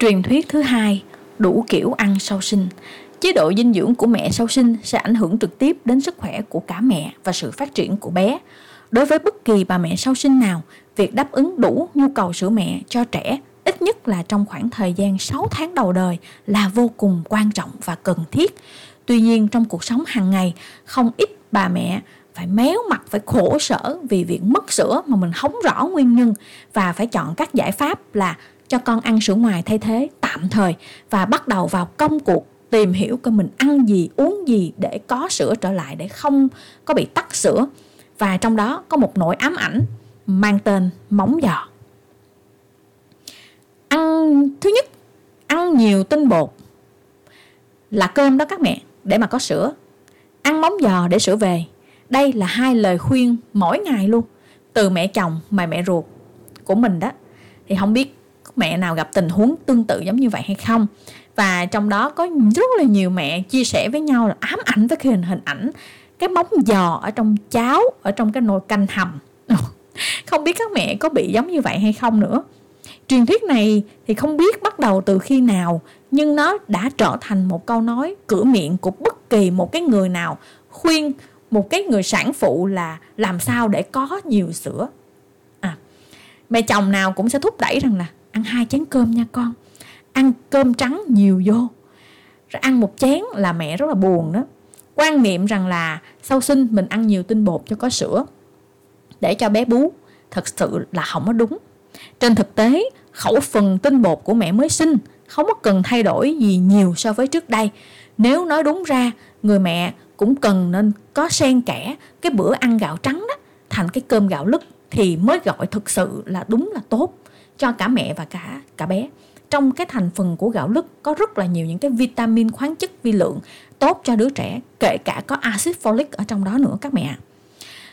Truyền thuyết thứ hai, đủ kiểu ăn sau sinh. Chế độ dinh dưỡng của mẹ sau sinh sẽ ảnh hưởng trực tiếp đến sức khỏe của cả mẹ và sự phát triển của bé. Đối với bất kỳ bà mẹ sau sinh nào, việc đáp ứng đủ nhu cầu sữa mẹ cho trẻ ít nhất là trong khoảng thời gian 6 tháng đầu đời là vô cùng quan trọng và cần thiết. Tuy nhiên trong cuộc sống hàng ngày, không ít bà mẹ phải méo mặt phải khổ sở vì việc mất sữa mà mình không rõ nguyên nhân và phải chọn các giải pháp là cho con ăn sữa ngoài thay thế tạm thời và bắt đầu vào công cuộc tìm hiểu coi mình ăn gì, uống gì để có sữa trở lại để không có bị tắc sữa. Và trong đó có một nỗi ám ảnh mang tên móng giò. Ăn, thứ nhất, ăn nhiều tinh bột là cơm đó các mẹ, để mà có sữa. Ăn móng giò để sữa về, đây là hai lời khuyên mỗi ngày luôn, từ mẹ chồng mà mẹ ruột của mình đó. Thì không biết mẹ nào gặp tình huống tương tự giống như vậy hay không. Và trong đó có rất là nhiều mẹ chia sẻ với nhau là ám ảnh với cái hình hình ảnh, cái móng giò ở trong cháo, ở trong cái nồi canh hầm. Không biết các mẹ có bị giống như vậy hay không nữa. Truyền thuyết này thì không biết bắt đầu từ khi nào, nhưng nó đã trở thành một câu nói cửa miệng của bất kỳ một cái người nào khuyên một cái người sản phụ là làm sao để có nhiều sữa. À mẹ chồng nào cũng sẽ thúc đẩy rằng là ăn hai chén cơm nha con. Ăn cơm trắng nhiều vô. Rồi ăn một chén là mẹ rất là buồn đó. Quan niệm rằng là sau sinh mình ăn nhiều tinh bột cho có sữa để cho bé bú, thật sự là không có đúng. Trên thực tế, khẩu phần tinh bột của mẹ mới sinh không có cần thay đổi gì nhiều so với trước đây. Nếu nói đúng ra, người mẹ cũng cần nên có xen kẽ cái bữa ăn gạo trắng đó thành cái cơm gạo lứt thì mới gọi thực sự là đúng là tốt cho cả mẹ và cả cả bé. Trong cái thành phần của gạo lứt, có rất là nhiều những cái vitamin khoáng chất vi lượng tốt cho đứa trẻ, kể cả có axit folic ở trong đó nữa các mẹ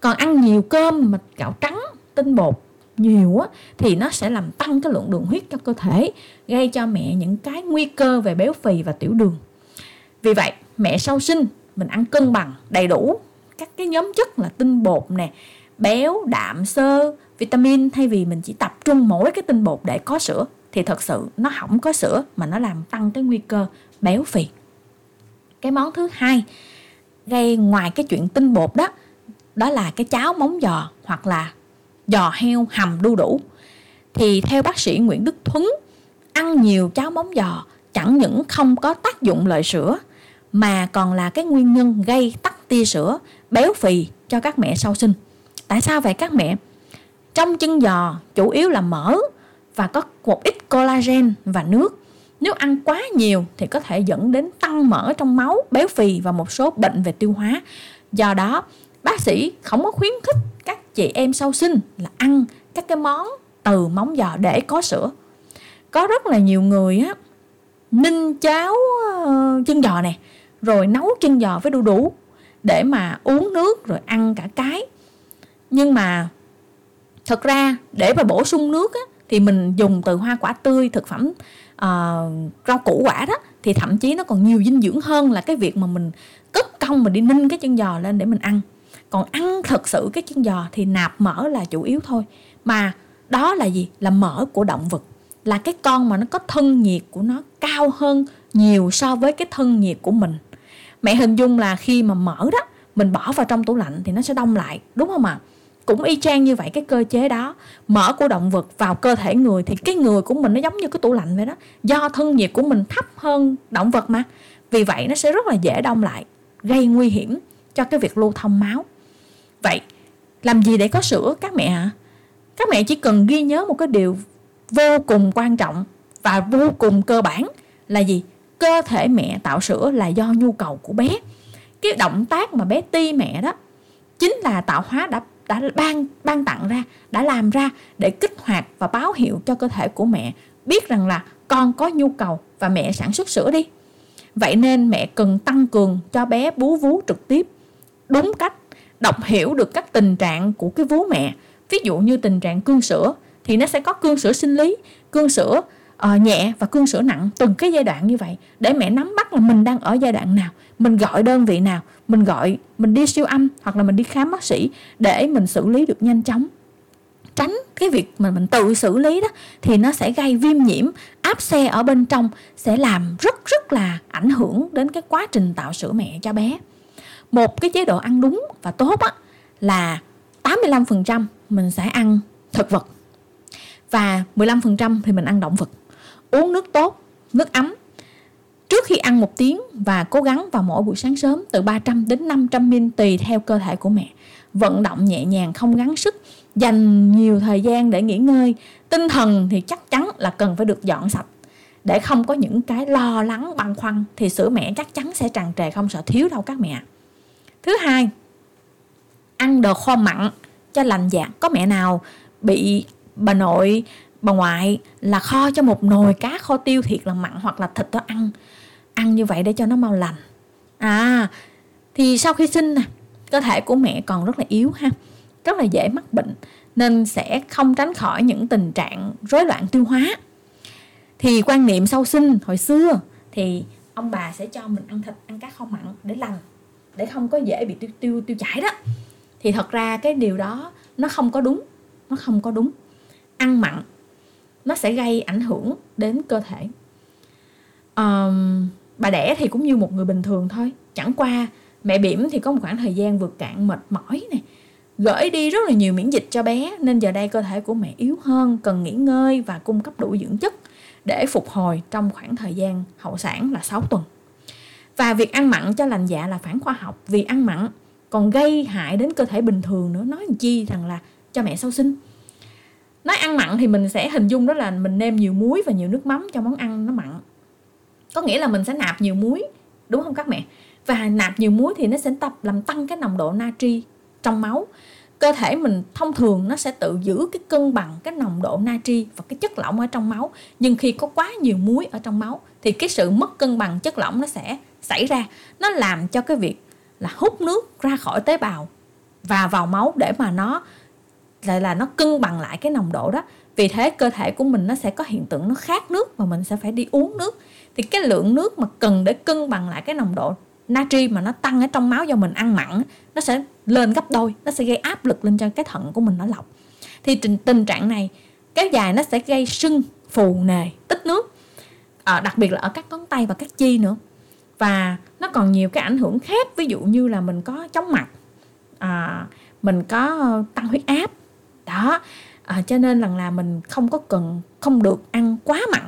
còn ăn nhiều cơm mà gạo trắng, tinh bột nhiều á, thì nó sẽ làm tăng cái lượng đường huyết cho cơ thể, gây cho mẹ những cái nguy cơ về béo phì và tiểu đường. Vì vậy, mẹ sau sinh, mình ăn cân bằng đầy đủ các cái nhóm chất là tinh bột nè, béo, đạm, xơ vitamin, thay vì mình chỉ tập trung mỗi cái tinh bột để có sữa, thì thật sự nó không có sữa mà nó làm tăng cái nguy cơ béo phì. Cái món thứ hai gây ngoài cái chuyện tinh bột đó đó là cái cháo móng giò hoặc là giò heo hầm đu đủ. Thì theo bác sĩ Nguyễn Đức Thuấn, ăn nhiều cháo móng giò chẳng những không có tác dụng lợi sữa, mà còn là cái nguyên nhân gây tắc tia sữa, béo phì cho các mẹ sau sinh. Tại sao vậy các mẹ? Trong chân giò, chủ yếu là mỡ và có một ít collagen và nước. Nếu ăn quá nhiều thì có thể dẫn đến tăng mỡ trong máu, béo phì và một số bệnh về tiêu hóa. Do đó, bác sĩ không có khuyến khích các chị em sau sinh là ăn các cái món từ móng giò để có sữa. Có rất là nhiều người á, ninh cháo ờ, chân giò nè, rồi nấu chân giò với đu đủ để mà uống nước rồi ăn cả cái. Nhưng mà thật ra để mà bổ sung nước á, thì mình dùng từ hoa quả tươi thực phẩm uh, rau củ quả đó thì thậm chí nó còn nhiều dinh dưỡng hơn là cái việc mà mình cất công mà đi ninh cái chân giò lên để mình ăn. Còn ăn thật sự cái chân giò thì nạp mỡ là chủ yếu thôi. Mà đó là gì? Là mỡ của động vật. Là cái con mà nó có thân nhiệt của nó cao hơn nhiều so với cái thân nhiệt của mình. Mẹ hình dung là khi mà mỡ đó mình bỏ vào trong tủ lạnh thì nó sẽ đông lại đúng không ạ? à? Cũng y chang như vậy, cái cơ chế đó mỡ của động vật vào cơ thể người thì cái người của mình nó giống như cái tủ lạnh vậy đó. Do thân nhiệt của mình thấp hơn động vật mà. Vì vậy nó sẽ rất là dễ đông lại, gây nguy hiểm cho cái việc lưu thông máu. Vậy, làm gì để có sữa, các mẹ hả các mẹ chỉ cần ghi nhớ một cái điều vô cùng quan trọng và vô cùng cơ bản là gì? Cơ thể mẹ tạo sữa là do nhu cầu của bé. Cái động tác mà bé ti mẹ đó chính là tạo hóa đã đã ban ban tặng ra, đã làm ra để kích hoạt và báo hiệu cho cơ thể của mẹ biết rằng là con có nhu cầu và mẹ sản xuất sữa đi. Vậy nên mẹ cần tăng cường cho bé bú vú trực tiếp. Đúng cách, đọc hiểu được các tình trạng của cái vú mẹ. Ví dụ như tình trạng cương sữa, thì nó sẽ có cương sữa sinh lý. Cương sữa uh, nhẹ và cương sữa nặng từng cái giai đoạn như vậy để mẹ nắm bắt là mình đang ở giai đoạn nào mình gọi đơn vị nào mình gọi mình đi siêu âm hoặc là mình đi khám bác sĩ để mình xử lý được nhanh chóng. Tránh cái việc mà mình tự xử lý đó thì nó sẽ gây viêm nhiễm áp xe ở bên trong sẽ làm rất rất là ảnh hưởng đến cái quá trình tạo sữa mẹ cho bé. Một cái chế độ ăn đúng và tốt á là 85% mình sẽ ăn thực vật và 15% thì mình ăn động vật uống nước tốt, nước ấm. Trước khi ăn một tiếng và cố gắng vào mỗi buổi sáng sớm, từ 300 đến 500 ml tùy theo cơ thể của mẹ. Vận động nhẹ nhàng, không gắng sức, dành nhiều thời gian để nghỉ ngơi. Tinh thần thì chắc chắn là cần phải được dọn sạch. Để không có những cái lo lắng, băn khoăn thì sữa mẹ chắc chắn sẽ tràn trề, không sợ thiếu đâu các mẹ. Thứ hai, ăn đồ kho mặn cho lành dạ có mẹ nào bị bà nội bà ngoại là kho cho một nồi cá kho tiêu thiệt là mặn hoặc là thịt đó ăn ăn như vậy để cho nó mau lành. À thì sau khi sinh nè, cơ thể của mẹ còn rất là yếu ha, rất là dễ mắc bệnh, nên sẽ không tránh khỏi những tình trạng rối loạn tiêu hóa. Thì quan niệm sau sinh hồi xưa thì ông bà sẽ cho mình ăn thịt, ăn cá kho mặn để lành, để không có dễ bị tiêu tiêu tiêu chảy đó. Thì thật ra cái điều đó nó không có đúng, nó không có đúng. Ăn mặn nó sẽ gây ảnh hưởng đến cơ thể. Um, bà đẻ thì cũng như một người bình thường thôi. Chẳng qua mẹ bỉm thì có một khoảng thời gian vượt cạn mệt mỏi này gửi đi rất là nhiều miễn dịch cho bé nên giờ đây cơ thể của mẹ yếu hơn cần nghỉ ngơi và cung cấp đủ dưỡng chất để phục hồi trong khoảng thời gian hậu sản là 6 tuần. Và việc ăn mặn cho lành dạ là phản khoa học vì ăn mặn còn gây hại đến cơ thể bình thường nữa. Nói chi rằng là cho mẹ sau sinh? Nói ăn mặn thì mình sẽ hình dung đó là mình nêm nhiều muối và nhiều nước mắm cho món ăn nó mặn. Có nghĩa là mình sẽ nạp nhiều muối, đúng không các mẹ? Và nạp nhiều muối thì nó sẽ tập làm tăng cái nồng độ natri trong máu. Cơ thể mình thông thường nó sẽ tự giữ cái cân bằng cái nồng độ natri và cái chất lỏng ở trong máu. Nhưng khi có quá nhiều muối ở trong máu thì cái sự mất cân bằng chất lỏng nó sẽ xảy ra. Nó làm cho cái việc là hút nước ra khỏi tế bào và vào máu để mà nó lại là nó cân bằng lại cái nồng độ đó. Vì thế cơ thể của mình nó sẽ có hiện tượng nó khát nước và mình sẽ phải đi uống nước. Thì cái lượng nước mà cần để cân bằng lại cái nồng độ natri mà nó tăng ở trong máu do mình ăn mặn nó sẽ lên gấp đôi nó sẽ gây áp lực lên cho cái thận của mình nó lọc. Thì tình, tình trạng này kéo dài nó sẽ gây sưng phù nề tích nước à, đặc biệt là ở các ngón tay và các chi nữa. Và nó còn nhiều cái ảnh hưởng khác ví dụ như là mình có chóng mặt à, mình có ờ, tăng huyết áp đó. À, cho nên rằng là mình không có cần không được ăn quá mặn.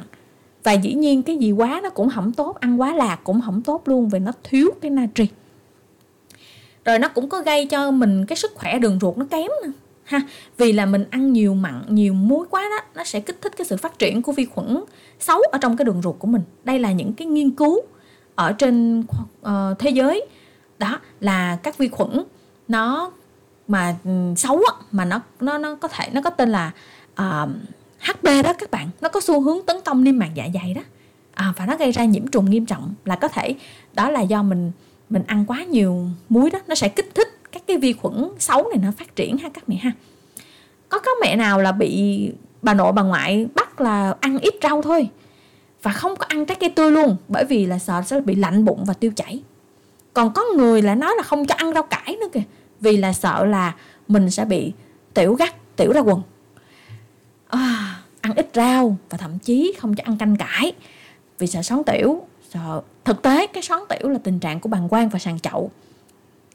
Và dĩ nhiên cái gì quá nó cũng không tốt ăn quá lạc cũng không tốt luôn vì nó thiếu cái natri. Rồi nó cũng có gây cho mình cái sức khỏe đường ruột nó kém nữa ha. Vì là mình ăn nhiều mặn nhiều muối quá đó nó sẽ kích thích cái sự phát triển của vi khuẩn xấu ở trong cái đường ruột của mình. Đây là những cái nghiên cứu ở trên uh, thế giới. Đó là các vi khuẩn nó mà ừ, xấu á, mà nó nó nó có thể nó có tên là ờ, uh, HP đó các bạn. Nó có xu hướng tấn công niêm mạc dạ dày đó. À, và nó gây ra nhiễm trùng nghiêm trọng là có thể đó là do mình mình ăn quá nhiều muối đó nó sẽ kích thích các cái vi khuẩn xấu này nó phát triển ha các mẹ ha. Có có mẹ nào là bị bà nội bà ngoại bắt là ăn ít rau thôi và không có ăn trái cây tươi luôn bởi vì là sợ sẽ bị lạnh bụng và tiêu chảy. Còn có người lại nói là không cho ăn rau cải nữa kìa vì là sợ là mình sẽ bị tiểu gắt tiểu ra quần. À, ăn ít rau và thậm chí không cho ăn canh cải vì sợ xoắn tiểu sợ thực tế cái xoắn tiểu là tình trạng của bàng quang và sàn chậu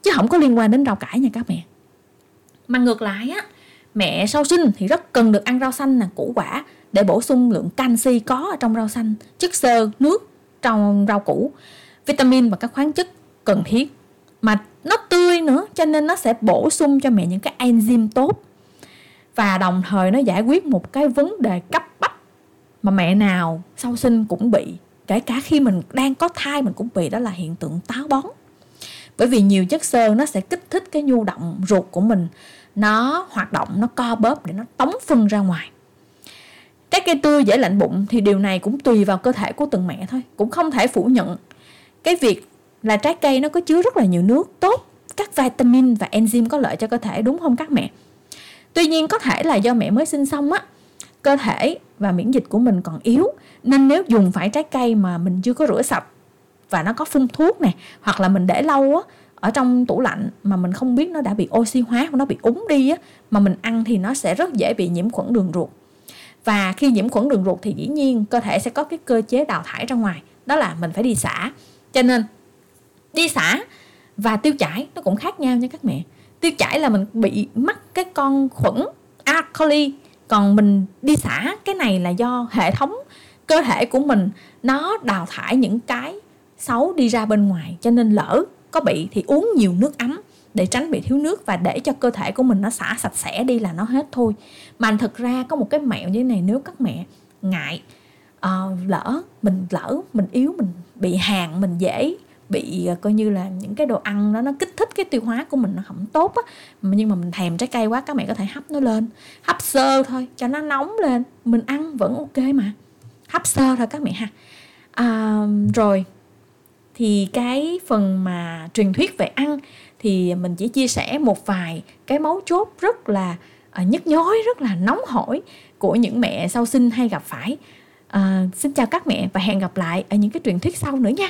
chứ không có liên quan đến rau cải nha các mẹ. Mà ngược lại á mẹ sau sinh thì rất cần được ăn rau xanh là củ quả để bổ sung lượng canxi có ở trong rau xanh chất xơ nước trong rau củ. Vitamin và các khoáng chất cần thiết. Mà nó tươi nữa, cho nên nó sẽ bổ sung cho mẹ những cái enzyme tốt. Và đồng thời nó giải quyết một cái vấn đề cấp bách mà mẹ nào sau sinh cũng bị. Kể cả khi mình đang có thai mình cũng bị, đó là hiện tượng táo bón. Bởi vì nhiều chất xơ nó sẽ kích thích cái nhu động ruột của mình. Nó hoạt động, nó co bóp để nó tống phân ra ngoài. Trái cây tươi dễ lạnh bụng thì điều này cũng tùy vào cơ thể của từng mẹ thôi, cũng không thể phủ nhận. Cái việc là trái cây nó có chứa rất là nhiều nước tốt, các vitamin và enzyme có lợi cho cơ thể, đúng không các mẹ? Tuy nhiên có thể là do mẹ mới sinh xong á, cơ thể và miễn dịch của mình còn yếu, nên nếu dùng phải trái cây mà mình chưa có rửa sạch và nó có phun thuốc nè, hoặc là mình để lâu á, ở trong tủ lạnh mà mình không biết nó đã bị oxy hóa nó bị úng đi á, mà mình ăn thì nó sẽ rất dễ bị nhiễm khuẩn đường ruột. Và khi nhiễm khuẩn đường ruột thì dĩ nhiên cơ thể sẽ có cái cơ chế đào thải ra ngoài, đó là mình phải đi xả. Cho nên đi xả. Và tiêu chảy nó cũng khác nhau nha các mẹ. Tiêu chảy là mình bị mắc cái con khuẩn A. coli. Còn mình đi xả cái này là do hệ thống cơ thể của mình nó đào thải những cái xấu đi ra bên ngoài. Cho nên lỡ có bị thì uống nhiều nước ấm để tránh bị thiếu nước và để cho cơ thể của mình nó xả sạch sẽ đi là nó hết thôi. Mà thực ra có một cái mẹo như thế này nếu các mẹ ngại uh, lỡ mình lỡ mình yếu mình bị hàng mình dễ bị à, coi như là những cái đồ ăn đó nó kích thích cái tiêu hóa của mình nó không tốt á nhưng mà mình thèm trái cây quá các mẹ có thể hấp nó lên. Hấp sơ thôi cho nó nóng lên mình ăn vẫn ok mà. Hấp sơ thôi các mẹ ha. À, rồi thì cái phần mà truyền thuyết về ăn thì mình chỉ chia sẻ một vài cái mấu chốt rất là à, nhức nhối rất là nóng hổi của những mẹ sau sinh hay gặp phải. À, xin chào các mẹ và hẹn gặp lại ở những cái truyền thuyết sau nữa nha.